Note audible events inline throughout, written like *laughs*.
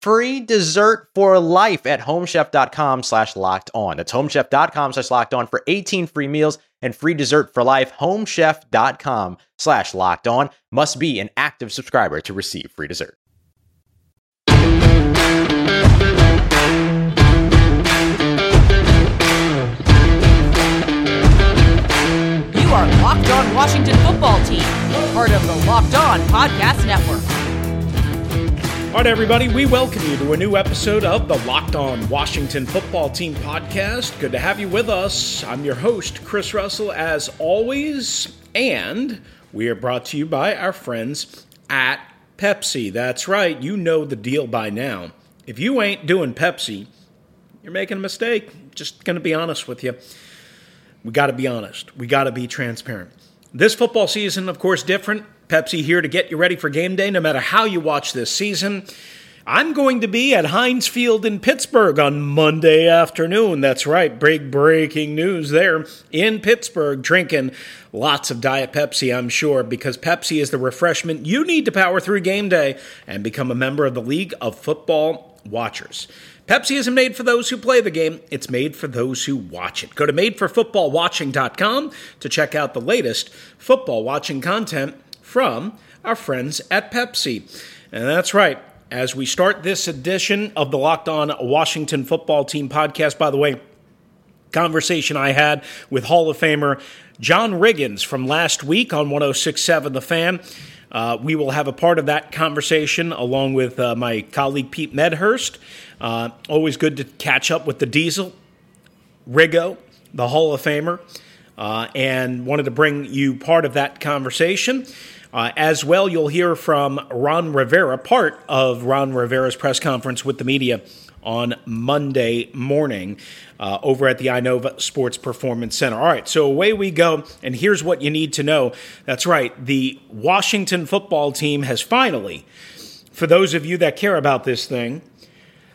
free dessert for life at homechef.com slash locked on. That's homechef.com slash locked on for 18 free meals and free dessert for life. Homechef.com slash locked on must be an active subscriber to receive free dessert. You are Locked On Washington Football Team, part of the Locked On Podcast Network. All right, everybody, we welcome you to a new episode of the Locked On Washington Football Team podcast. Good to have you with us. I'm your host, Chris Russell, as always, and we are brought to you by our friends at Pepsi. That's right, you know the deal by now. If you ain't doing Pepsi, you're making a mistake. Just going to be honest with you. We got to be honest, we got to be transparent. This football season, of course, different. Pepsi here to get you ready for game day no matter how you watch this season. I'm going to be at Heinz Field in Pittsburgh on Monday afternoon. That's right, big breaking news there in Pittsburgh, drinking lots of Diet Pepsi, I'm sure, because Pepsi is the refreshment you need to power through game day and become a member of the League of Football Watchers. Pepsi isn't made for those who play the game, it's made for those who watch it. Go to madeforfootballwatching.com to check out the latest football watching content from our friends at Pepsi. And that's right. As we start this edition of the Locked On Washington Football Team podcast, by the way, conversation I had with Hall of Famer John Riggins from last week on 1067 The Fan. Uh, we will have a part of that conversation along with uh, my colleague Pete Medhurst. Uh, always good to catch up with the Diesel, Riggo, the Hall of Famer, uh, and wanted to bring you part of that conversation. Uh, as well, you'll hear from Ron Rivera, part of Ron Rivera's press conference with the media on Monday morning uh, over at the Inova Sports Performance Center. All right, so away we go, and here's what you need to know. That's right, the Washington football team has finally, for those of you that care about this thing,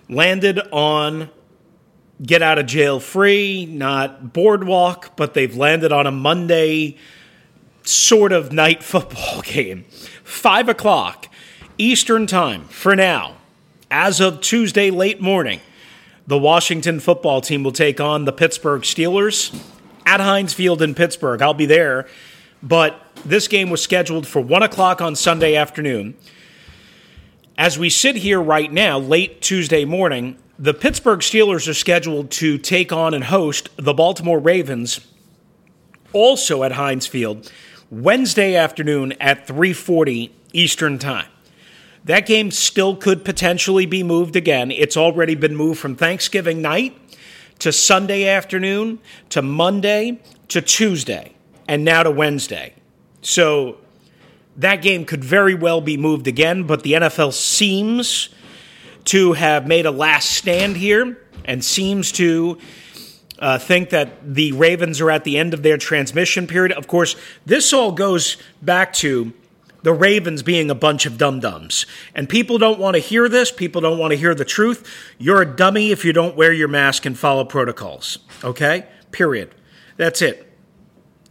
landed on get out of jail free, not boardwalk, but they've landed on a Monday sort of night *laughs* football game. Five o'clock Eastern Time for now. As of Tuesday late morning, the Washington football team will take on the Pittsburgh Steelers at Heinz Field in Pittsburgh. I'll be there, but this game was scheduled for 1 o'clock on Sunday afternoon. As we sit here right now, late Tuesday morning, the Pittsburgh Steelers are scheduled to take on and host the Baltimore Ravens also at Heinz Field Wednesday afternoon at 3:40 Eastern Time. That game still could potentially be moved again. It's already been moved from Thanksgiving night to Sunday afternoon to Monday to Tuesday and now to Wednesday. So that game could very well be moved again, but the NFL seems to have made a last stand here and seems to uh, think that the Ravens are at the end of their transmission period. Of course, this all goes back to the Ravens being a bunch of dum dums. And people don't want to hear this. People don't want to hear the truth. You're a dummy if you don't wear your mask and follow protocols. Okay? Period. That's it.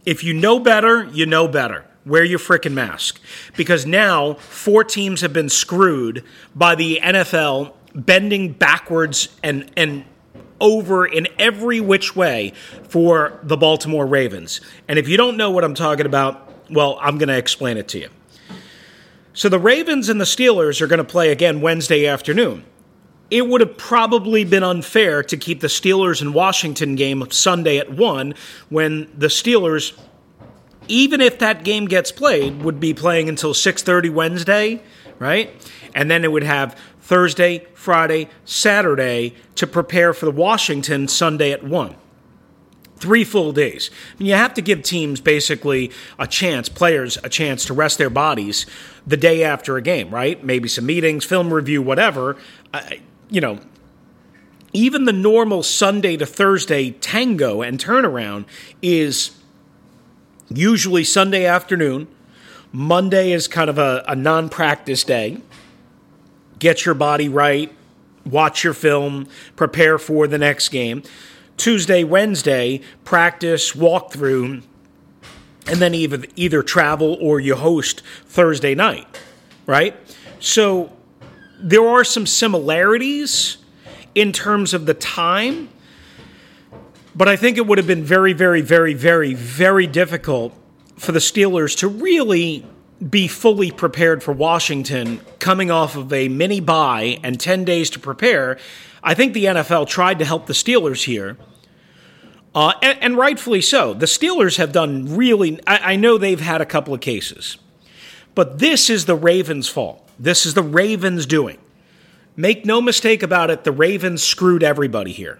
If you know better, you know better. Wear your freaking mask. Because now, four teams have been screwed by the NFL bending backwards and, and over in every which way for the Baltimore Ravens. And if you don't know what I'm talking about, well, I'm going to explain it to you. So the Ravens and the Steelers are going to play again Wednesday afternoon. It would have probably been unfair to keep the Steelers and Washington game Sunday at 1 when the Steelers even if that game gets played would be playing until 6:30 Wednesday, right? And then it would have Thursday, Friday, Saturday to prepare for the Washington Sunday at 1. Three full days. I mean, you have to give teams basically a chance, players a chance to rest their bodies the day after a game, right? Maybe some meetings, film review, whatever. Uh, you know, even the normal Sunday to Thursday tango and turnaround is usually Sunday afternoon. Monday is kind of a, a non practice day get your body right, watch your film, prepare for the next game. Tuesday, Wednesday, practice, walkthrough, and then either either travel or you host Thursday night, right? So there are some similarities in terms of the time, but I think it would have been very, very, very, very, very difficult for the Steelers to really be fully prepared for Washington coming off of a mini bye and 10 days to prepare. I think the NFL tried to help the Steelers here. Uh, and, and, rightfully so. The Steelers have done really, I, I know they've had a couple of cases, but this is the Ravens' fault. This is the Ravens' doing. Make no mistake about it, the Ravens screwed everybody here.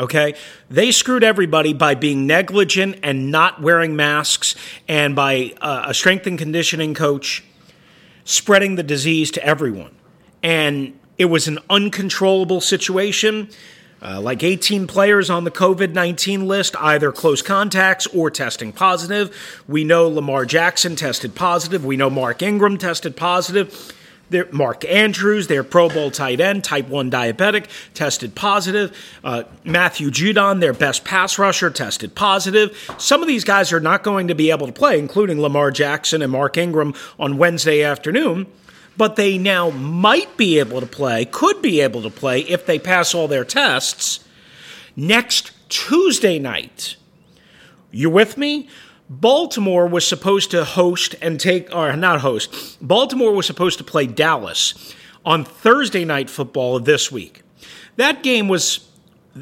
Okay? They screwed everybody by being negligent and not wearing masks, and by uh, a strength and conditioning coach spreading the disease to everyone. And it was an uncontrollable situation. Uh, like 18 players on the COVID 19 list, either close contacts or testing positive. We know Lamar Jackson tested positive. We know Mark Ingram tested positive. Mark Andrews, their Pro Bowl tight end, type 1 diabetic, tested positive. Uh, Matthew Judon, their best pass rusher, tested positive. Some of these guys are not going to be able to play, including Lamar Jackson and Mark Ingram on Wednesday afternoon. But they now might be able to play, could be able to play if they pass all their tests next Tuesday night. You with me? Baltimore was supposed to host and take, or not host, Baltimore was supposed to play Dallas on Thursday night football this week. That game was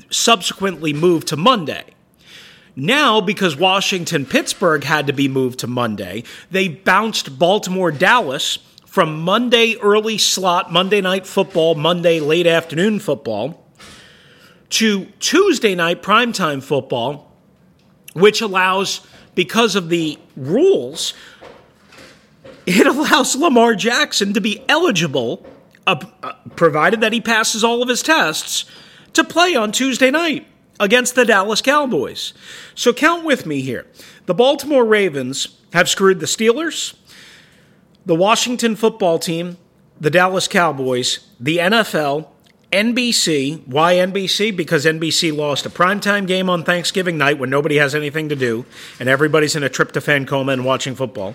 subsequently moved to Monday. Now, because Washington Pittsburgh had to be moved to Monday, they bounced Baltimore Dallas from Monday early slot, Monday night football, Monday late afternoon football, to Tuesday night primetime football, which allows because of the rules, it *laughs* allows Lamar Jackson to be eligible, uh, uh, provided that he passes all of his tests, to play on Tuesday night against the Dallas Cowboys. So count with me here. The Baltimore Ravens have screwed the Steelers, the Washington football team, the Dallas Cowboys, the NFL, NBC. Why NBC? Because NBC lost a primetime game on Thanksgiving night when nobody has anything to do and everybody's in a tryptophan coma and watching football.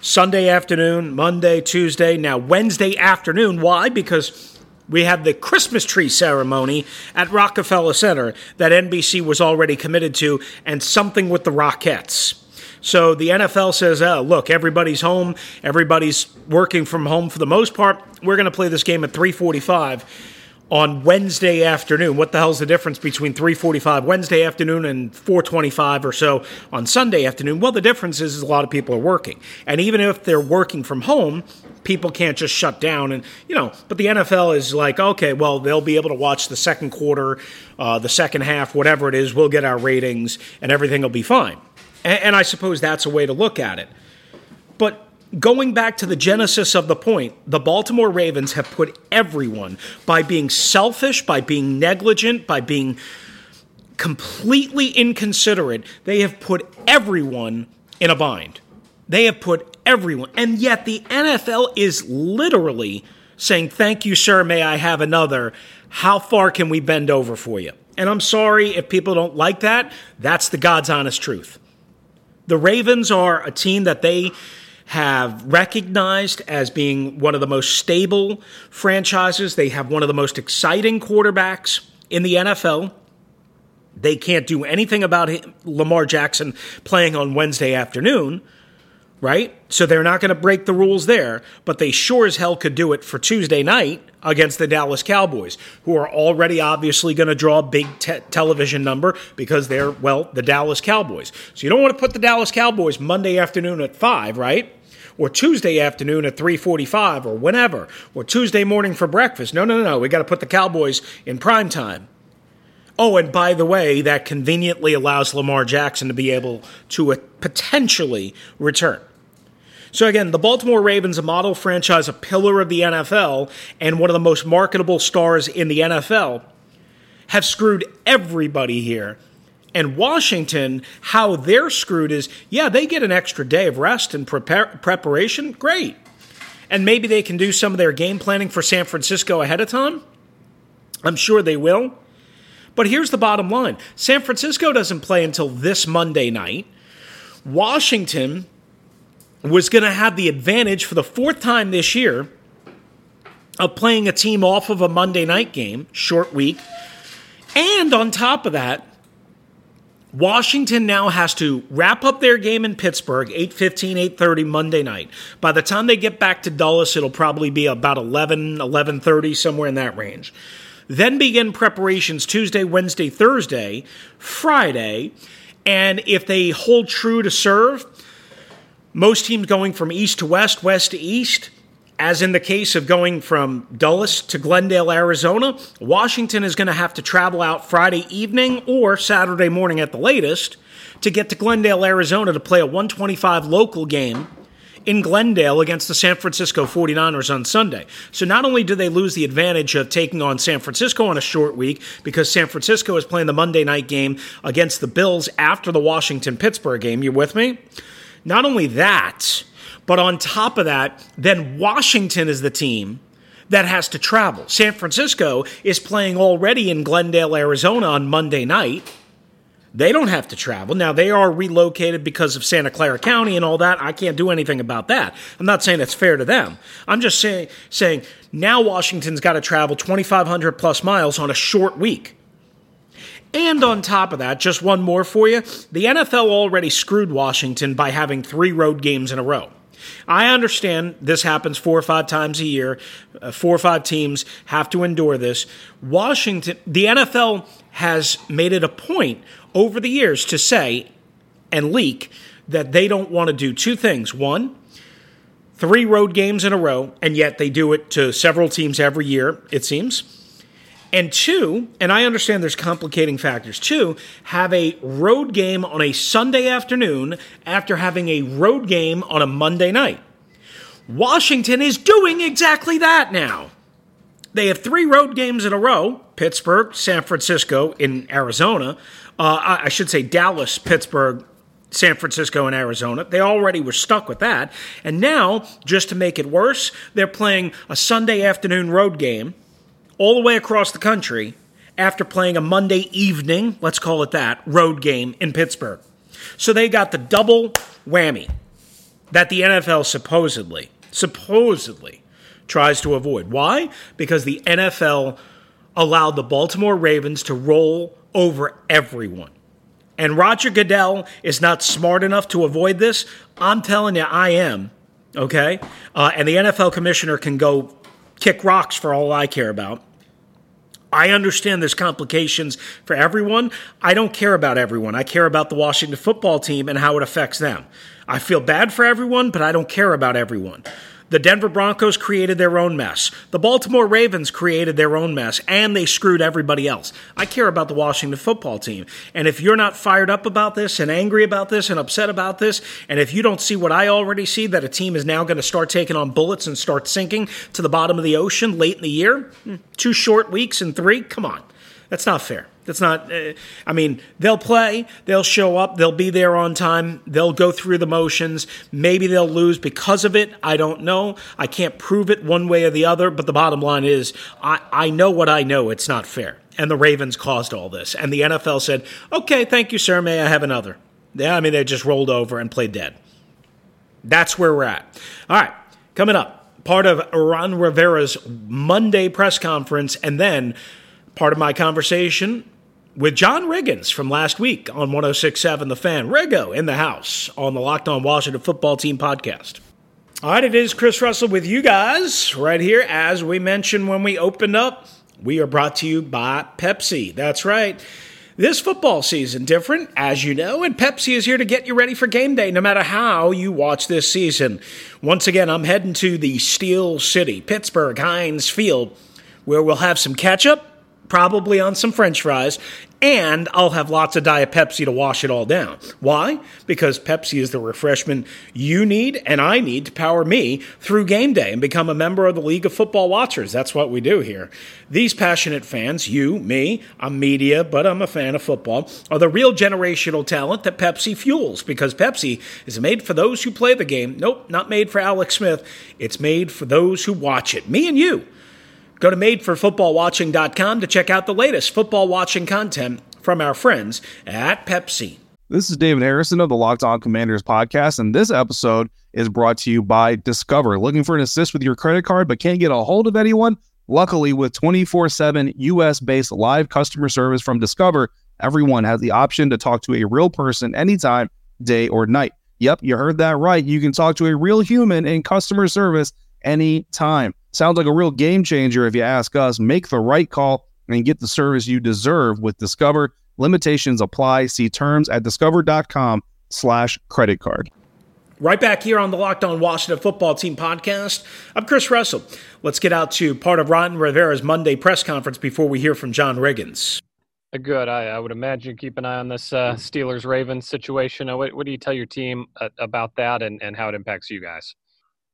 Sunday afternoon, Monday, Tuesday, now Wednesday afternoon. Why? Because we have the Christmas tree ceremony at Rockefeller Center that NBC was already committed to, and something with the Rockettes. So the NFL says, oh, look, everybody's home, everybody's working from home for the most part. We're going to play this game at 345 on Wednesday afternoon. What the hell's the difference between 3:45 Wednesday afternoon and 4:25 or so on Sunday afternoon? Well, the difference is, is a lot of people are working. And even if they're working from home, people can't just shut down and, you know, but the NFL is like, okay, well, they'll be able to watch the second quarter, uh, the second half, whatever it is, we'll get our ratings and everything will be fine. and, and I suppose that's a way to look at it. But Going back to the genesis of the point, the Baltimore Ravens have put everyone by being selfish, by being negligent, by being completely inconsiderate, they have put everyone in a bind. They have put everyone. And yet the NFL is literally saying, Thank you, sir. May I have another? How far can we bend over for you? And I'm sorry if people don't like that. That's the God's honest truth. The Ravens are a team that they have recognized as being one of the most stable franchises. They have one of the most exciting quarterbacks in the NFL. They can't do anything about him, Lamar Jackson playing on Wednesday afternoon, right? So they're not going to break the rules there, but they sure as hell could do it for Tuesday night against the Dallas Cowboys, who are already obviously going to draw a big te- television number because they're, well, the Dallas Cowboys. So you don't want to put the Dallas Cowboys Monday afternoon at 5, right? Or Tuesday afternoon at 3:45 or whenever, or Tuesday morning for breakfast. No, no, no, no. We got to put the Cowboys in prime time. Oh, and by the way, that conveniently allows Lamar Jackson to be able to uh, potentially return. So again, the Baltimore Ravens, a model franchise, a pillar of the NFL, and one of the most marketable stars in the NFL, have screwed everybody here. And Washington, how they're screwed is, yeah, they get an extra day of rest and preparation. Great. And maybe they can do some of their game planning for San Francisco ahead of time. I'm sure they will. But here's the bottom line San Francisco doesn't play until this Monday night. Washington was going to have the advantage for the fourth time this year of playing a team off of a Monday night game, short week. And on top of that, Washington now has to wrap up their game in Pittsburgh 8:15 8:30 Monday night. By the time they get back to Dulles it'll probably be about 11 11:30 somewhere in that range. Then begin preparations Tuesday, Wednesday, Thursday, Friday, and if they hold true to serve, most teams going from east to west, west to east, as in the case of going from Dulles to Glendale, Arizona, Washington is going to have to travel out Friday evening or Saturday morning at the latest to get to Glendale, Arizona to play a 125 local game in Glendale against the San Francisco 49ers on Sunday. So not only do they lose the advantage of taking on San Francisco on a short week because San Francisco is playing the Monday night game against the Bills after the Washington Pittsburgh game, you with me? Not only that, but on top of that, then Washington is the team that has to travel. San Francisco is playing already in Glendale, Arizona on Monday night. They don't have to travel. Now, they are relocated because of Santa Clara County and all that. I can't do anything about that. I'm not saying it's fair to them. I'm just say, saying now Washington's got to travel 2,500 plus miles on a short week. And on top of that, just one more for you the NFL already screwed Washington by having three road games in a row. I understand this happens four or five times a year. Uh, four or five teams have to endure this. Washington, the NFL has made it a point over the years to say and leak that they don't want to do two things. One, three road games in a row, and yet they do it to several teams every year, it seems. And two, and I understand there's complicating factors too, have a road game on a Sunday afternoon after having a road game on a Monday night. Washington is doing exactly that now. They have three road games in a row Pittsburgh, San Francisco, in Arizona. Uh, I should say Dallas, Pittsburgh, San Francisco and Arizona. They already were stuck with that. And now, just to make it worse, they're playing a Sunday afternoon road game all the way across the country after playing a Monday evening, let's call it that, road game in Pittsburgh. So they got the double whammy that the NFL supposedly, supposedly tries to avoid. Why? Because the NFL allowed the Baltimore Ravens to roll over everyone. And Roger Goodell is not smart enough to avoid this. I'm telling you, I am. Okay? Uh, and the NFL commissioner can go kick rocks for all I care about. I understand there's complications for everyone. I don't care about everyone. I care about the Washington football team and how it affects them. I feel bad for everyone, but I don't care about everyone. The Denver Broncos created their own mess. The Baltimore Ravens created their own mess, and they screwed everybody else. I care about the Washington football team. And if you're not fired up about this and angry about this and upset about this, and if you don't see what I already see, that a team is now going to start taking on bullets and start sinking to the bottom of the ocean late in the year, hmm, two short weeks and three, come on. That's not fair. That's not, uh, I mean, they'll play, they'll show up, they'll be there on time, they'll go through the motions. Maybe they'll lose because of it. I don't know. I can't prove it one way or the other, but the bottom line is I, I know what I know. It's not fair. And the Ravens caused all this. And the NFL said, okay, thank you, sir. May I have another? Yeah, I mean, they just rolled over and played dead. That's where we're at. All right, coming up, part of Ron Rivera's Monday press conference, and then part of my conversation with John Riggins from last week on 1067 The Fan. Riggo in the house on the Locked On Washington Football Team podcast. All right, it is Chris Russell with you guys right here. As we mentioned when we opened up, we are brought to you by Pepsi. That's right. This football season different, as you know, and Pepsi is here to get you ready for game day no matter how you watch this season. Once again, I'm heading to the Steel City, Pittsburgh Heinz Field, where we'll have some ketchup probably on some french fries, and I'll have lots of Diet Pepsi to wash it all down. Why? Because Pepsi is the refreshment you need and I need to power me through game day and become a member of the League of Football Watchers. That's what we do here. These passionate fans, you, me, I'm media, but I'm a fan of football, are the real generational talent that Pepsi fuels because Pepsi is made for those who play the game. Nope, not made for Alex Smith. It's made for those who watch it. Me and you. Go to madeforfootballwatching.com to check out the latest football watching content from our friends at Pepsi. This is David Harrison of the Locked On Commanders podcast, and this episode is brought to you by Discover. Looking for an assist with your credit card but can't get a hold of anyone? Luckily, with 24 7 US based live customer service from Discover, everyone has the option to talk to a real person anytime, day or night. Yep, you heard that right. You can talk to a real human in customer service anytime. Sounds like a real game changer if you ask us. Make the right call and get the service you deserve with Discover. Limitations apply. See terms at discover.com slash credit card. Right back here on the Locked On Washington Football Team podcast. I'm Chris Russell. Let's get out to part of Ron Rivera's Monday press conference before we hear from John Riggins. Good. I, I would imagine keep an eye on this uh, Steelers Ravens situation. Uh, what, what, do you tell your team uh, about that and, and how it impacts you guys?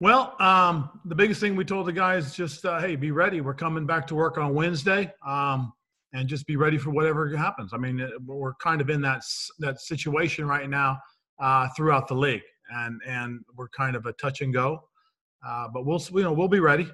Well, um, the biggest thing we told the guys just, uh, hey, be ready. We're coming back to work on Wednesday, um, and just be ready for whatever happens. I mean, we're kind of in that that situation right now uh, throughout the league, and and we're kind of a touch and go. Uh, but we'll you know we'll be ready.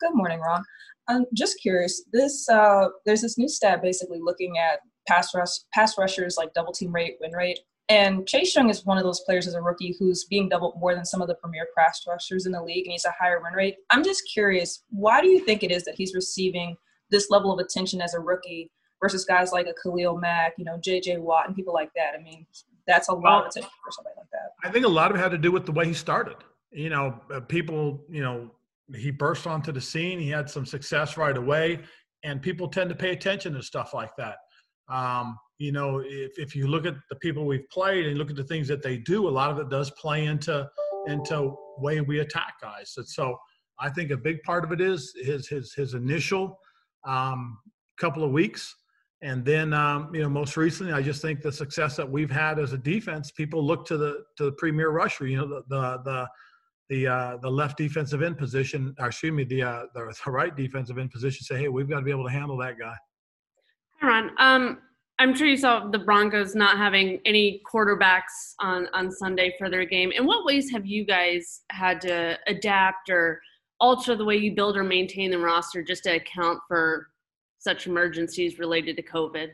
Good morning, Ron. I'm just curious. This uh, there's this new stat basically looking at pass rush pass rushers like double team rate, win rate. And Chase Young is one of those players as a rookie who's being doubled more than some of the premier pass rushers in the league, and he's a higher win rate. I'm just curious, why do you think it is that he's receiving this level of attention as a rookie versus guys like a Khalil Mack, you know, J.J. Watt, and people like that? I mean, that's a lot of attention for somebody like that. I think a lot of it had to do with the way he started. You know, uh, people, you know, he burst onto the scene. He had some success right away, and people tend to pay attention to stuff like that. Um, you know, if, if you look at the people we've played and look at the things that they do, a lot of it does play into into way we attack guys. And so I think a big part of it is his his his initial um, couple of weeks, and then um, you know most recently, I just think the success that we've had as a defense, people look to the to the premier rusher. You know, the the the the, uh, the left defensive end position, or excuse me, the, uh, the right defensive end position. Say, hey, we've got to be able to handle that guy. Hi, Ron. Um, I'm sure you saw the Broncos not having any quarterbacks on on Sunday for their game. In what ways have you guys had to adapt or alter the way you build or maintain the roster just to account for such emergencies related to COVID?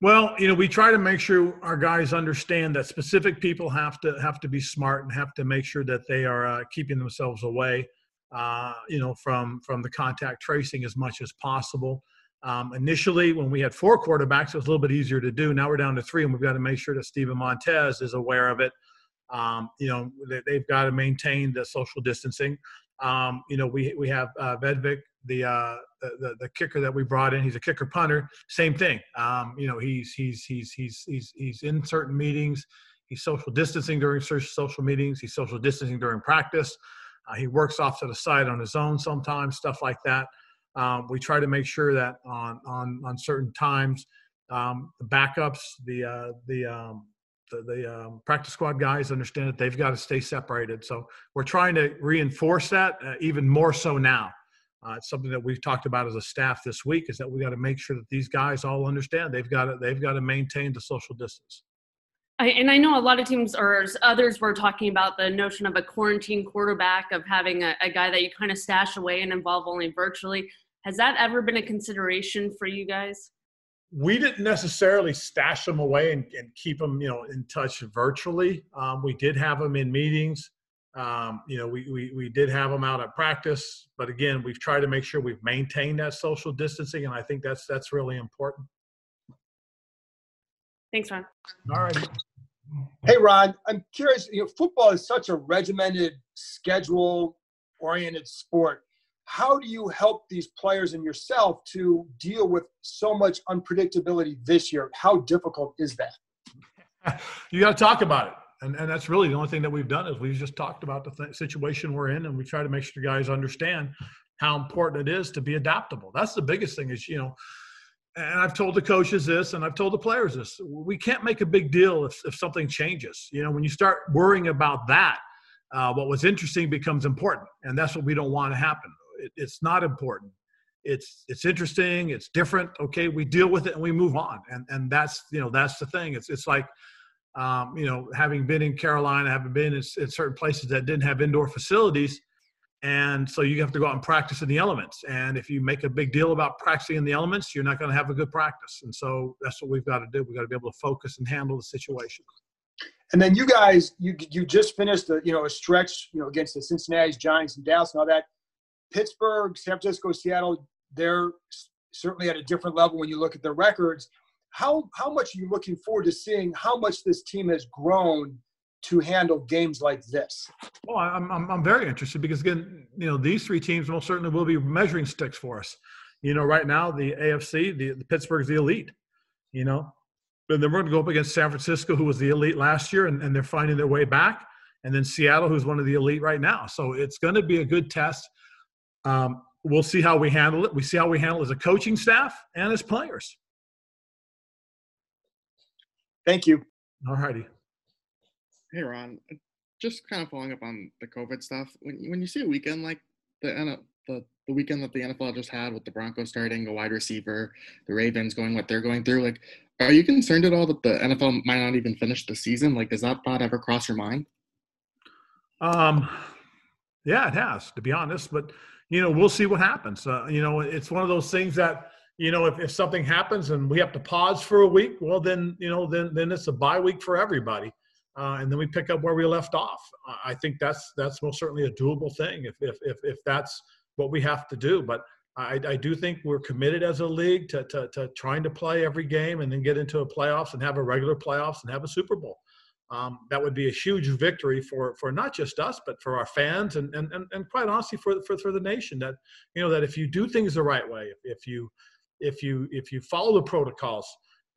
Well, you know, we try to make sure our guys understand that specific people have to have to be smart and have to make sure that they are uh, keeping themselves away, uh, you know, from from the contact tracing as much as possible. Um, initially, when we had four quarterbacks, it was a little bit easier to do. Now we're down to three, and we've got to make sure that Steven Montez is aware of it. Um, you know, they, have got to maintain the social distancing. Um, you know, we we have uh, Vedvik, the, uh, the, the kicker that we brought in. He's a kicker punter. Same thing. Um, you know, he's he's he's he's he's he's in certain meetings. He's social distancing during social meetings. He's social distancing during practice. Uh, he works off to the side on his own sometimes, stuff like that. Um, we try to make sure that on on on certain times, um, the backups, the uh, the um, the, the um, practice squad guys understand that they've got to stay separated. So we're trying to reinforce that uh, even more so now. uh, it's something that we've talked about as a staff this week is that we got to make sure that these guys all understand they've got to they've got to maintain the social distance. I, and I know a lot of teams or others were talking about the notion of a quarantine quarterback of having a, a guy that you kind of stash away and involve only virtually. Has that ever been a consideration for you guys? We didn't necessarily stash them away and, and keep them, you know, in touch virtually. Um, we did have them in meetings. Um, you know, we, we, we did have them out at practice, but again, we've tried to make sure we've maintained that social distancing, and I think that's that's really important. Thanks, Ron. All right. Hey, Ron, I'm curious. You know, football is such a regimented, schedule-oriented sport. How do you help these players and yourself to deal with so much unpredictability this year? How difficult is that? *laughs* you got to talk about it and, and that's really the only thing that we've done is we've just talked about the th- situation we're in and we try to make sure guys understand how important it is to be adaptable that's the biggest thing is you know and i've told the coaches this and i've told the players this we can't make a big deal if, if something changes you know when you start worrying about that uh, what was interesting becomes important and that's what we don't want to happen it, it's not important it's it's interesting it's different okay we deal with it and we move on and and that's you know that's the thing it's it's like um, you know, having been in Carolina, having been in, in, certain places that didn't have indoor facilities, and so you have to go out and practice in the elements. And if you make a big deal about practicing in the elements, you're not going to have a good practice. And so that's what we've got to do. We've got to be able to focus and handle the situation. And then you guys, you you just finished a you know a stretch you know against the Cincinnati Giants and Dallas and all that. Pittsburgh, San Francisco, Seattle, they're certainly at a different level when you look at their records how how much are you looking forward to seeing how much this team has grown to handle games like this? Well, I'm, I'm, I'm very interested because again, you know, these three teams most certainly will be measuring sticks for us. You know, right now the AFC, the, the Pittsburgh's the elite. You know, and then we're going to go up against San Francisco, who was the elite last year, and, and they're finding their way back. And then Seattle, who's one of the elite right now. So it's going to be a good test. Um, we'll see how we handle it. We see how we handle it as a coaching staff and as players. Thank you. All righty. Hey, Ron. Just kind of following up on the COVID stuff. When when you see a weekend like the the the weekend that the NFL just had with the Broncos starting a wide receiver, the Ravens going what they're going through, like, are you concerned at all that the NFL might not even finish the season? Like, does that thought ever cross your mind? Um, yeah, it has to be honest, but you know, we'll see what happens. Uh, you know, it's one of those things that you know, if, if something happens and we have to pause for a week, well, then, you know, then, then it's a bye week for everybody. Uh, and then we pick up where we left off. I think that's, that's most certainly a doable thing if, if, if, if that's what we have to do. But I, I do think we're committed as a league to, to, to trying to play every game and then get into a playoffs and have a regular playoffs and have a Super Bowl. Um, that would be a huge victory for for not just us but for our fans and and, and, and quite honestly for, for for the nation that you know that if you do things the right way if, you if you if you follow the protocols,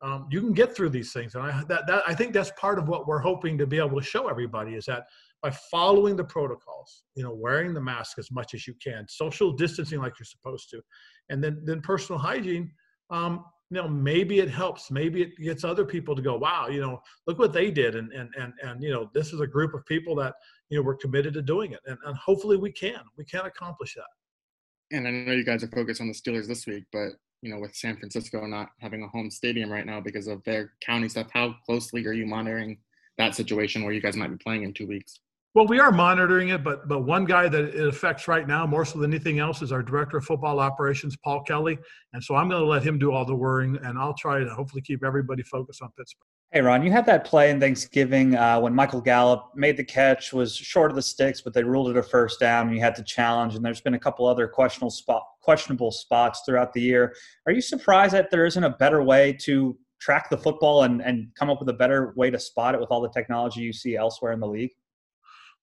um, you can get through these things. And I that, that I think that's part of what we're hoping to be able to show everybody is that by following the protocols, you know, wearing the mask as much as you can, social distancing like you're supposed to, and then then personal hygiene. Um, you know, maybe it helps. Maybe it gets other people to go, wow, you know, look what they did, and and and and you know, this is a group of people that you know we're committed to doing it, and and hopefully we can we can accomplish that. And I know you guys are focused on the Steelers this week, but you know, with San Francisco not having a home stadium right now because of their county stuff, how closely are you monitoring that situation where you guys might be playing in two weeks? Well, we are monitoring it, but but one guy that it affects right now more so than anything else is our director of football operations, Paul Kelly, and so I'm going to let him do all the worrying, and I'll try to hopefully keep everybody focused on Pittsburgh. Hey, Ron, you had that play in Thanksgiving uh, when Michael Gallup made the catch, was short of the sticks, but they ruled it a first down, and you had to challenge. And there's been a couple other questionable spot, questionable spots throughout the year. Are you surprised that there isn't a better way to track the football and, and come up with a better way to spot it with all the technology you see elsewhere in the league?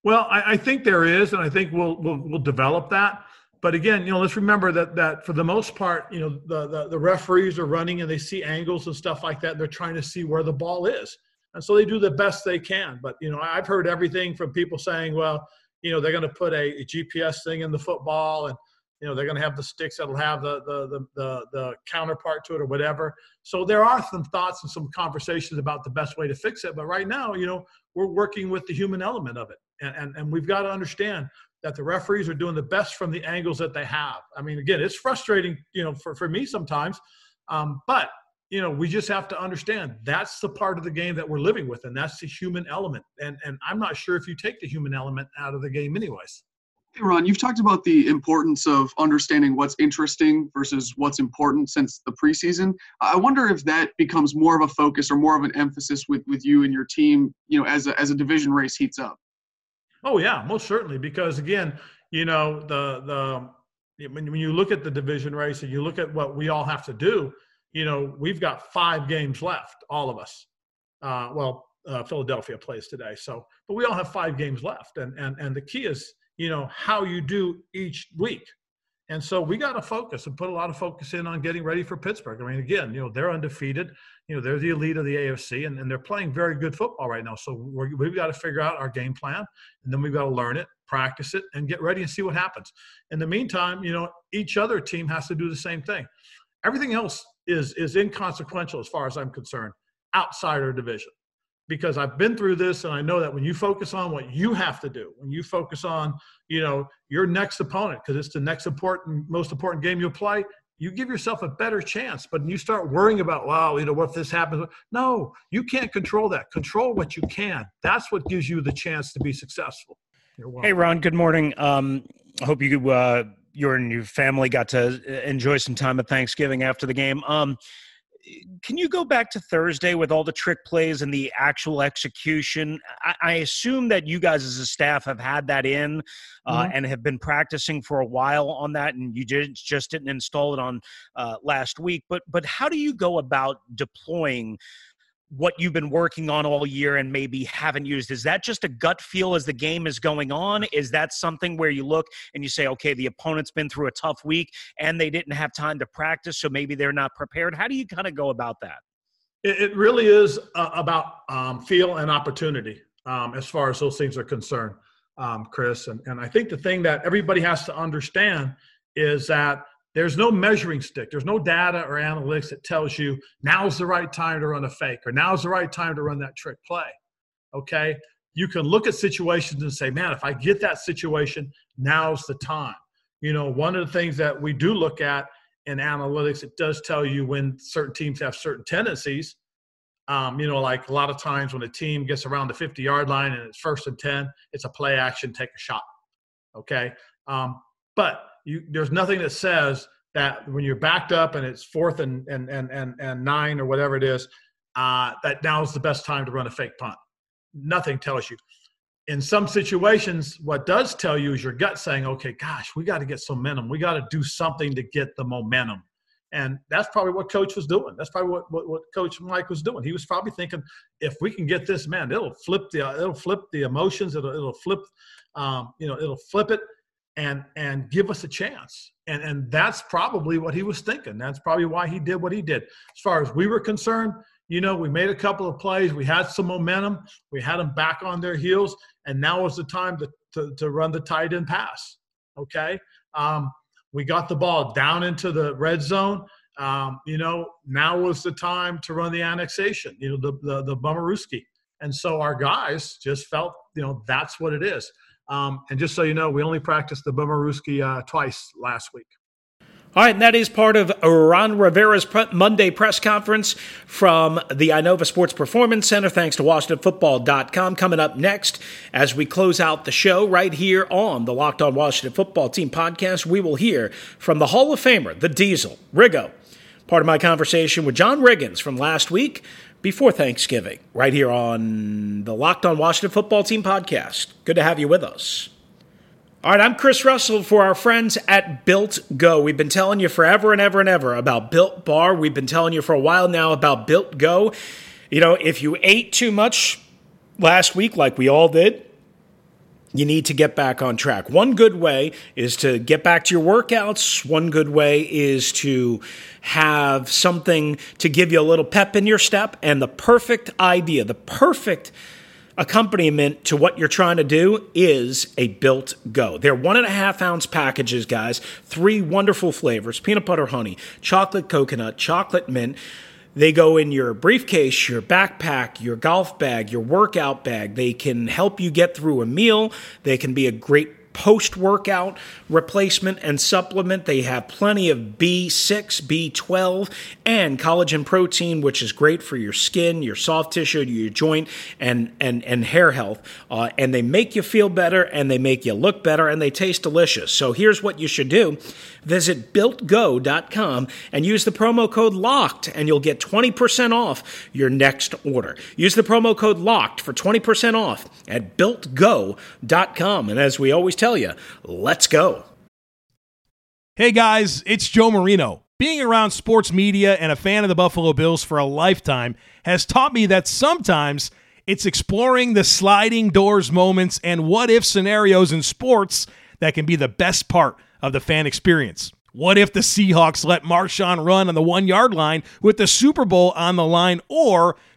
Well, I, I think there is, and I think we'll, we'll we'll develop that. But again, you know, let's remember that that for the most part, you know, the, the, the referees are running and they see angles and stuff like that. And they're trying to see where the ball is, and so they do the best they can. But you know, I've heard everything from people saying, well, you know, they're going to put a, a GPS thing in the football, and you know, they're going to have the sticks that'll have the, the the the the counterpart to it or whatever. So there are some thoughts and some conversations about the best way to fix it. But right now, you know, we're working with the human element of it, and and, and we've got to understand that the referees are doing the best from the angles that they have. I mean, again, it's frustrating, you know, for, for me sometimes, um, but you know, we just have to understand that's the part of the game that we're living with, and that's the human element. And and I'm not sure if you take the human element out of the game, anyways. Hey, Ron, you've talked about the importance of understanding what's interesting versus what's important since the preseason. I wonder if that becomes more of a focus or more of an emphasis with, with you and your team, you know, as a, as a division race heats up. Oh yeah, most certainly. Because again, you know, the the when, when you look at the division race and you look at what we all have to do, you know, we've got five games left, all of us. Uh, well, uh, Philadelphia plays today, so but we all have five games left, and and and the key is you know how you do each week and so we got to focus and put a lot of focus in on getting ready for pittsburgh i mean again you know they're undefeated you know they're the elite of the afc and, and they're playing very good football right now. So we have got to figure out our game plan and then we've got to learn it practice it and get ready and see what happens. In the meantime you know each other team has to do the same thing. Everything else is is inconsequential as far as i'm concerned outside our division. Because I've been through this and I know that when you focus on what you have to do, when you focus on, you know, your next opponent, because it's the next important, most important game you'll play, you give yourself a better chance. But you start worrying about, wow, you know, what if this happens? No, you can't control that. Control what you can. That's what gives you the chance to be successful. Hey, Ron, good morning. Um, I hope you, uh, you and your family got to enjoy some time at Thanksgiving after the game. Um, can you go back to Thursday with all the trick plays and the actual execution? I, I assume that you guys as a staff have had that in uh, mm-hmm. and have been practicing for a while on that, and you did, just didn't install it on uh, last week. But but how do you go about deploying what you've been working on all year and maybe haven't used is that just a gut feel as the game is going on? Is that something where you look and you say okay the opponent's been through a tough week and they didn't have time to practice so maybe they're not prepared how do you kind of go about that? It, really is uh, about um, feel and opportunity um, as far as those things are concerned um, chris. And, and i think the thing that everybody has to understand is that there's no measuring stick. There's no data or analytics that tells you now's the right time to run a fake or now's the right time to run that trick play. Okay. You can look at situations and say, man, if I get that situation, now's the time. You know, one of the things that we do look at in analytics, it does tell you when certain teams have certain tendencies. Um, you know, like a lot of times when a team gets around the 50 yard line and it's first and 10, it's a play action, take a shot. Okay. Um, but you there's nothing that says that when you're backed up and it's fourth and and and and, and nine or whatever it is, uh, that now is the best time to run a fake punt. Nothing tells you. In some situations, what does tell you is your gut saying, "Okay, gosh, we got to get some momentum. We got to do something to get the momentum." And that's probably what coach was doing. That's probably what, what, what coach Mike was doing. He was probably thinking, if we can get this man, it'll flip the it'll flip the emotions. It'll it'll flip, um, you know, it'll flip it and and give us a chance. And and that's probably what he was thinking. That's probably why he did what he did. As far as we were concerned you know we made a couple of plays. We had some momentum. We had them back on their heels. And now was the time to to, to run the tight end pass. Okay? Um, we got the ball down into the red zone. Um, you know now was the time to run the annexation you know the the, the and so our guys just felt you know that's what it is um, and just so you know, we only practiced the Boomerooski uh, twice last week. All right, and that is part of Ron Rivera's Monday press conference from the Inova Sports Performance Center. Thanks to WashingtonFootball.com. Coming up next, as we close out the show right here on the Locked On Washington Football Team podcast, we will hear from the Hall of Famer, the Diesel, Riggo. Part of my conversation with John Riggins from last week before Thanksgiving, right here on the Locked On Washington Football Team podcast. Good to have you with us. All right, I'm Chris Russell for our friends at Built Go. We've been telling you forever and ever and ever about Built Bar. We've been telling you for a while now about Built Go. You know, if you ate too much last week, like we all did, you need to get back on track. One good way is to get back to your workouts. One good way is to have something to give you a little pep in your step. And the perfect idea, the perfect accompaniment to what you're trying to do is a built go. They're one and a half ounce packages, guys. Three wonderful flavors peanut butter honey, chocolate coconut, chocolate mint. They go in your briefcase, your backpack, your golf bag, your workout bag. They can help you get through a meal. They can be a great post workout replacement and supplement. They have plenty of B6, B12, and collagen protein, which is great for your skin, your soft tissue, your joint, and, and, and hair health. Uh, and they make you feel better and they make you look better and they taste delicious. So here's what you should do visit builtgo.com and use the promo code LOCKED, and you'll get 20% off your next order. Use the promo code LOCKED for 20% off at builtgo.com. And as we always tell you, let's go. Hey guys, it's Joe Marino. Being around sports media and a fan of the Buffalo Bills for a lifetime has taught me that sometimes it's exploring the sliding doors moments and what if scenarios in sports that can be the best part of the fan experience. What if the Seahawks let Marshawn run on the one yard line with the Super Bowl on the line? Or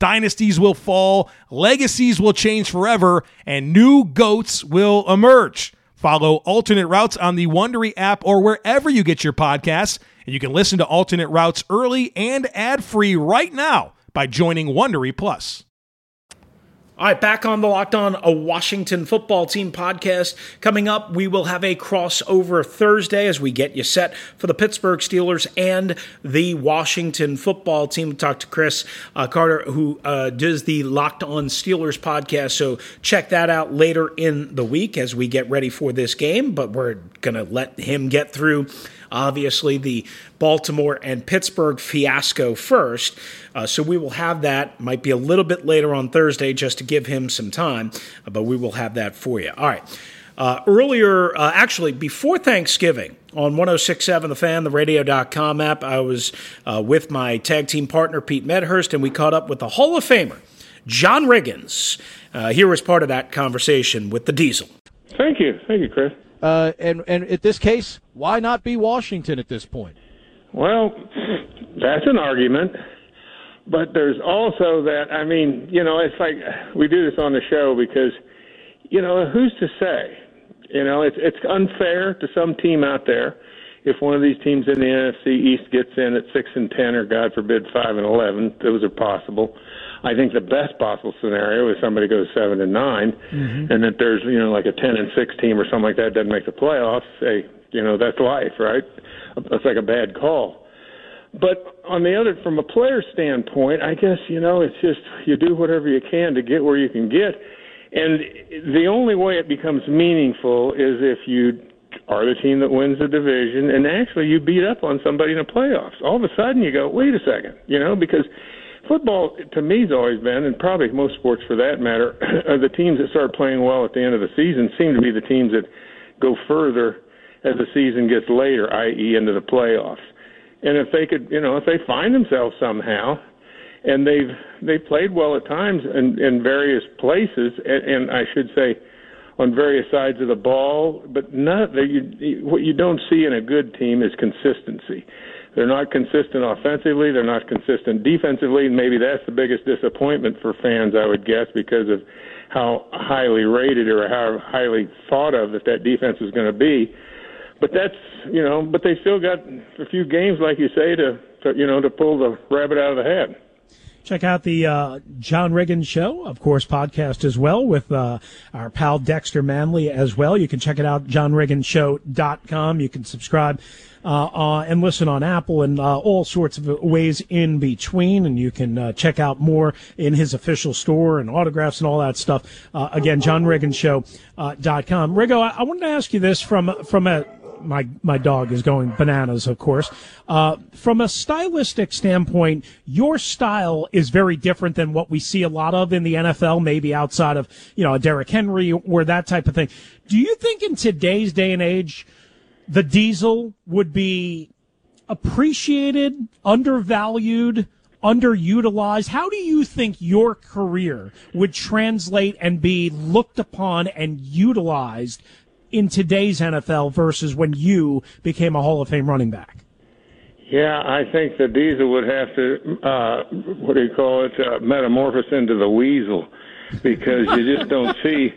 dynasties will fall, legacies will change forever, and new goats will emerge. Follow Alternate Routes on the Wondery app or wherever you get your podcasts, and you can listen to Alternate Routes early and ad-free right now by joining Wondery Plus. All right, back on the Locked On a Washington Football Team podcast. Coming up, we will have a crossover Thursday as we get you set for the Pittsburgh Steelers and the Washington Football Team. We'll talk to Chris uh, Carter, who uh, does the Locked On Steelers podcast. So check that out later in the week as we get ready for this game. But we're going to let him get through obviously the Baltimore and Pittsburgh fiasco first. Uh, so we will have that. Might be a little bit later on Thursday just to give him some time, uh, but we will have that for you. All right. Uh, earlier, uh, actually, before Thanksgiving, on 1067 The Fan, the radio.com app, I was uh, with my tag team partner, Pete Medhurst, and we caught up with the Hall of Famer, John Riggins. Uh, here was part of that conversation with the Diesel. Thank you. Thank you, Chris. Uh, and and at this case, why not be Washington at this point? Well, that's an argument. But there's also that, I mean, you know, it's like we do this on the show because, you know, who's to say? You know, it's it's unfair to some team out there if one of these teams in the NFC East gets in at six and ten, or God forbid, five and eleven. Those are possible. I think the best possible scenario is somebody goes seven and 9 Mm-hmm. and that there's you know like a ten and six team or something like that doesn't make the playoffs. Hey, you know that's life, right? That's like a bad call. But on the other, from a player standpoint, I guess you know it's just you do whatever you can to get where you can get, and the only way it becomes meaningful is if you are the team that wins the division and actually you beat up on somebody in the playoffs. All of a sudden you go, wait a second, you know, because football to me has always been, and probably most sports for that matter, are *clears throat* uh, the teams that start playing well at the end of the season seem to be the teams that go further as the season gets later, i.e., into the playoffs. And if they could, you know, if they find themselves somehow, and they've they've played well at times in, in various places, and, and I should say, on various sides of the ball, but not that you what you don't see in a good team is consistency. They're not consistent offensively. They're not consistent defensively. Maybe that's the biggest disappointment for fans, I would guess, because of how highly rated or how highly thought of that that defense is going to be. But that's you know, but they still got a few games, like you say, to, to you know to pull the rabbit out of the hat. Check out the uh, John Riggins Show, of course, podcast as well with uh, our pal Dexter Manley as well. You can check it out, johnrigginshow.com. You can subscribe uh, uh, and listen on Apple and uh, all sorts of ways in between. And you can uh, check out more in his official store and autographs and all that stuff. Again, johnrigginshow.com. Riggo, I, I wanted to ask you this from from a my my dog is going bananas, of course. Uh, from a stylistic standpoint, your style is very different than what we see a lot of in the NFL, maybe outside of you know a Derrick Henry or that type of thing. Do you think in today's day and age, the Diesel would be appreciated, undervalued? Underutilized. How do you think your career would translate and be looked upon and utilized in today's NFL versus when you became a Hall of Fame running back? Yeah, I think that Diesel would have to, uh, what do you call it, uh, metamorphose into the weasel because you just don't *laughs* see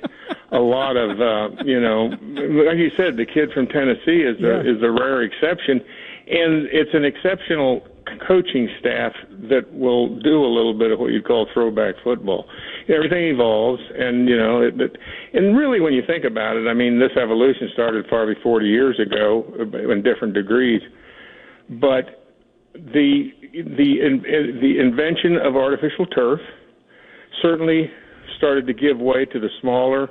a lot of, uh, you know, like you said, the kid from Tennessee is a, is a rare exception, and it's an exceptional coaching staff that will do a little bit of what you'd call throwback football. Everything evolves, and you know, it, it, and really, when you think about it, I mean, this evolution started probably 40 years ago uh, in different degrees, but the the in, uh, the invention of artificial turf certainly started to give way to the smaller,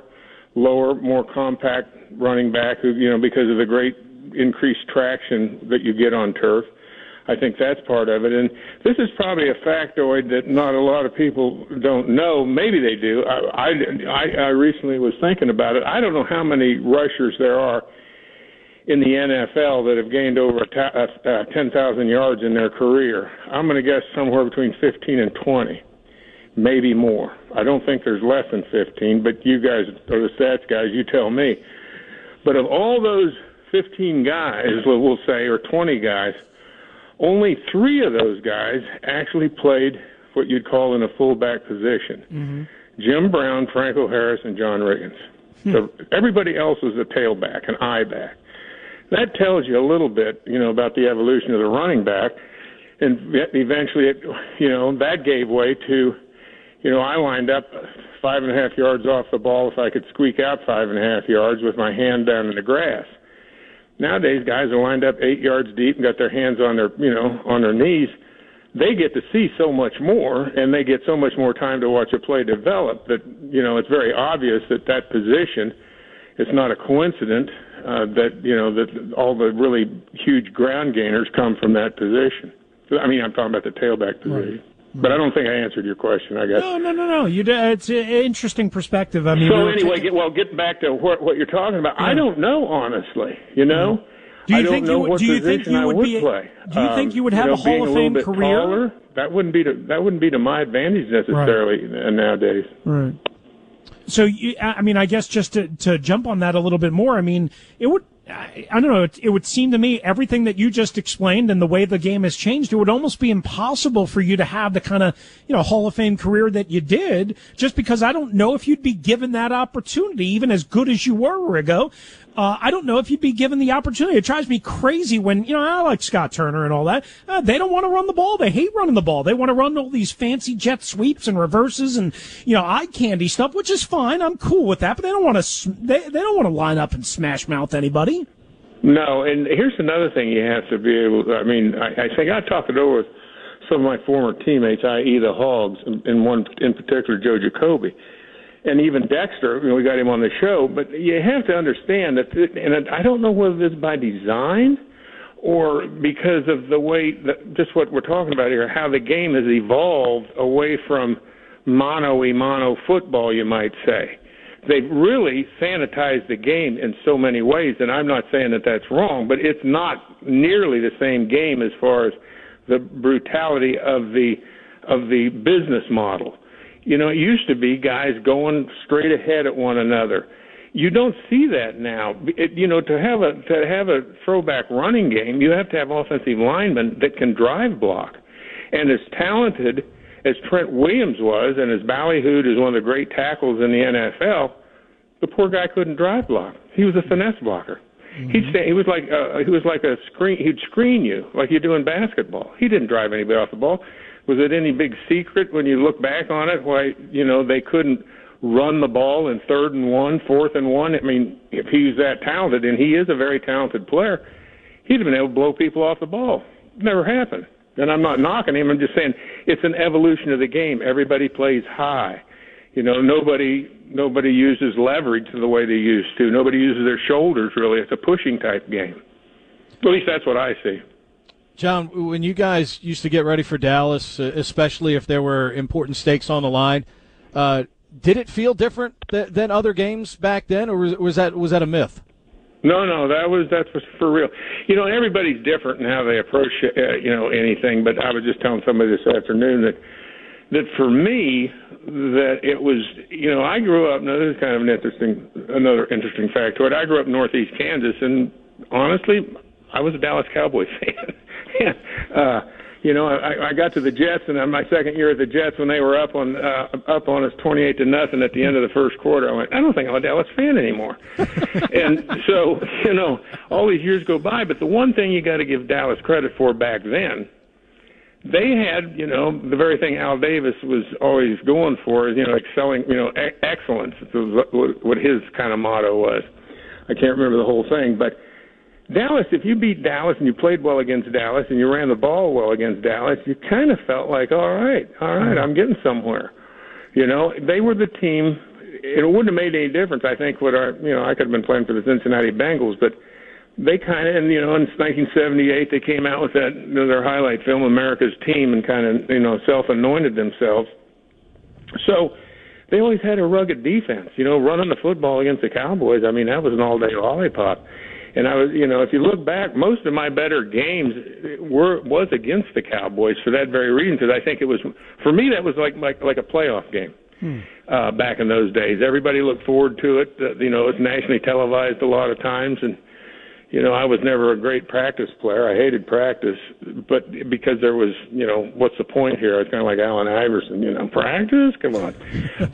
lower, more compact running back who you know because of the great increased traction that you get on turf. I think that's part of it. And this is probably a factoid that not a lot of people don't know. Maybe they do. I, I, I recently was thinking about it. I don't know how many rushers there are in the NFL that have gained over uh, 10,000 yards in their career. I'm going to guess somewhere between 15 and 20, maybe more. I don't think there's less than 15, but you guys are the stats guys. You tell me. But of all those 15 guys, we'll say, or 20 guys, only three of those guys actually played what you'd call in a fullback position. Mm-hmm. Jim Brown, Franco Harris, and John Riggins. So everybody else was a tailback, an eye back. That tells you a little bit, you know, about the evolution of the running back. And eventually, it, you know, that gave way to, you know, I lined up five and a half yards off the ball if I could squeak out five and a half yards with my hand down in the grass. Nowadays, guys are lined up eight yards deep and got their hands on their, you know, on their knees. They get to see so much more, and they get so much more time to watch a play develop. That you know, it's very obvious that that position. It's not a coincidence uh, that you know that all the really huge ground gainers come from that position. I mean, I'm talking about the tailback position. Right. But I don't think I answered your question. I guess. No, no, no, no. You, it's an interesting perspective. I mean, so anyway, well, get back to what, what you're talking about. Yeah. I don't know, honestly. You know, mm-hmm. do you I don't think know you, what do you think you would, would be? play. Do you think Um, you would have know, a Hall of Fame career? Taller, that wouldn't be to that wouldn't be to my advantage necessarily uh, nowadays. Right. So, you, I I mean, I guess just to, to jump on that a little bit more, I mean, it would, I, I don't know, it, it would seem to me everything that you just explained and the way the game has changed, it would almost be impossible for you to have the kind of, you know, Hall of Fame career that you did, just because I don't know if you'd be given that opportunity, even as good as you were, Riggo. Uh, I don't know if you'd be given the opportunity. It drives me crazy when, you know, I like Scott Turner and all that. Uh, they don't want to run the ball. They hate running the ball. They want to run all these fancy jet sweeps and reverses and, you know, eye candy stuff, which is fine. I'm cool with that, but they don't want to, they, they don't want to line up and smash mouth anybody. No, and here's another thing you have to be able. to, I mean, I, I think I talked it over with some of my former teammates, i.e., the Hogs, and one in particular, Joe Jacoby, and even Dexter. You know, we got him on the show, but you have to understand that, and I don't know whether this is by design or because of the way that just what we're talking about here, how the game has evolved away from mono e mono football, you might say they've really sanitized the game in so many ways, and I'm not saying that that's wrong, but it's not nearly the same game as far as the brutality of the of the business model. You know, it used to be guys going straight ahead at one another. You don't see that now. It, you know, to have a to have a throwback running game, you have to have offensive linemen that can drive block, and as talented as Trent Williams was, and as Ballyhooed is one of the great tackles in the NFL, the poor guy couldn't drive block. He was a finesse blocker. Mm-hmm. He'd stay, he was like uh, he was like a screen. He'd screen you like you do in basketball. He didn't drive anybody off the ball. Was it any big secret when you look back on it why you know they couldn't run the ball in third and one, fourth and one? I mean, if he's that talented, and he is a very talented player, he'd have been able to blow people off the ball. Never happened. And I'm not knocking him. I'm just saying it's an evolution of the game. Everybody plays high. You know, nobody nobody uses leverage the way they used to. Nobody uses their shoulders really. It's a pushing type game. At least that's what I see. John, when you guys used to get ready for Dallas, uh, especially if there were important stakes on the line, uh, did it feel different th- than other games back then, or was, was that was that a myth? No, no, that was that's for real. You know, everybody's different in how they approach uh, you know anything. But I was just telling somebody this afternoon that that for me, that it was, you know, I grew up. Now this is kind of an interesting, another interesting factoid. I grew up in Northeast Kansas, and honestly, I was a Dallas Cowboys *laughs* fan. *laughs* uh, you know, I, I got to the Jets, and on my second year at the Jets, when they were up on uh, up on us twenty-eight to nothing at the end of the first quarter, I went, I don't think I'm a Dallas fan anymore. *laughs* and so, you know, all these years go by, but the one thing you got to give Dallas credit for back then, they had, you know, the very thing Al Davis was always going for is, you know, excelling, you know, e- excellence. Was what his kind of motto was. I can't remember the whole thing, but Dallas, if you beat Dallas and you played well against Dallas and you ran the ball well against Dallas, you kind of felt like, all right, all right, mm-hmm. I'm getting somewhere. You know, they were the team. It wouldn't have made any difference, I think, what our, you know, I could have been playing for the Cincinnati Bengals, but they kind of, and you know, in 1978, they came out with that you know, their highlight film, America's Team, and kind of, you know, self-anointed themselves. So they always had a rugged defense. You know, running the football against the Cowboys. I mean, that was an all-day lollipop. And I was, you know, if you look back, most of my better games were was against the Cowboys for that very reason. Because I think it was, for me, that was like like like a playoff game Hmm. uh, back in those days. Everybody looked forward to it. Uh, you know, it was nationally televised a lot of times, and you know, I was never a great practice player. I hated practice, but because there was, you know, what's the point here? I was kind of like Allen Iverson, you know, practice, come on.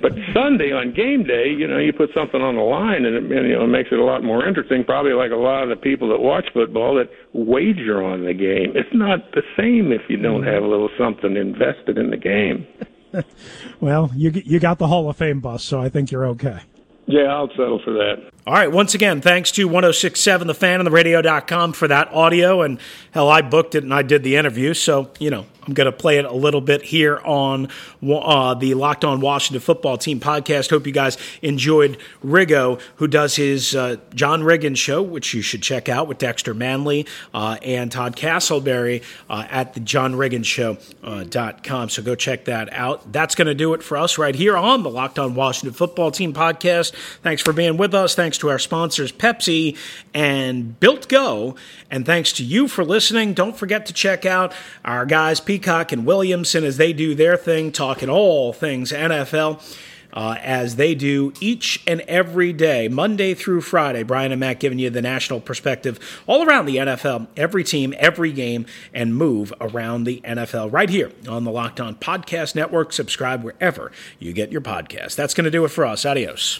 but Sunday on game day, you know, you put something on the line, and, it, and you know, it makes it a lot more interesting. Probably like a lot of the people that watch football that wager on the game. It's not the same if you don't have a little something invested in the game. *laughs* Well, you you got the Hall of Fame bus, so I think you're okay. Yeah, I'll settle for that. All right. Once again, thanks to 1067 The Fan and the radio.com for that audio. And hell, I booked it and I did the interview. So, you know, I'm going to play it a little bit here on uh, the Locked On Washington Football Team podcast. Hope you guys enjoyed Riggo, who does his uh, John Riggins show, which you should check out with Dexter Manley uh, and Todd Castleberry uh, at the John Riggins Show.com. So go check that out. That's going to do it for us right here on the Locked On Washington Football Team podcast. Thanks for being with us. Thanks to our sponsors, Pepsi and Built Go. And thanks to you for listening. Don't forget to check out our guys, Peacock and Williamson, as they do their thing, talking all things NFL. Uh, as they do each and every day, Monday through Friday. Brian and Matt giving you the national perspective all around the NFL, every team, every game, and move around the NFL right here on the Locked On Podcast Network. Subscribe wherever you get your podcast. That's going to do it for us. Adios.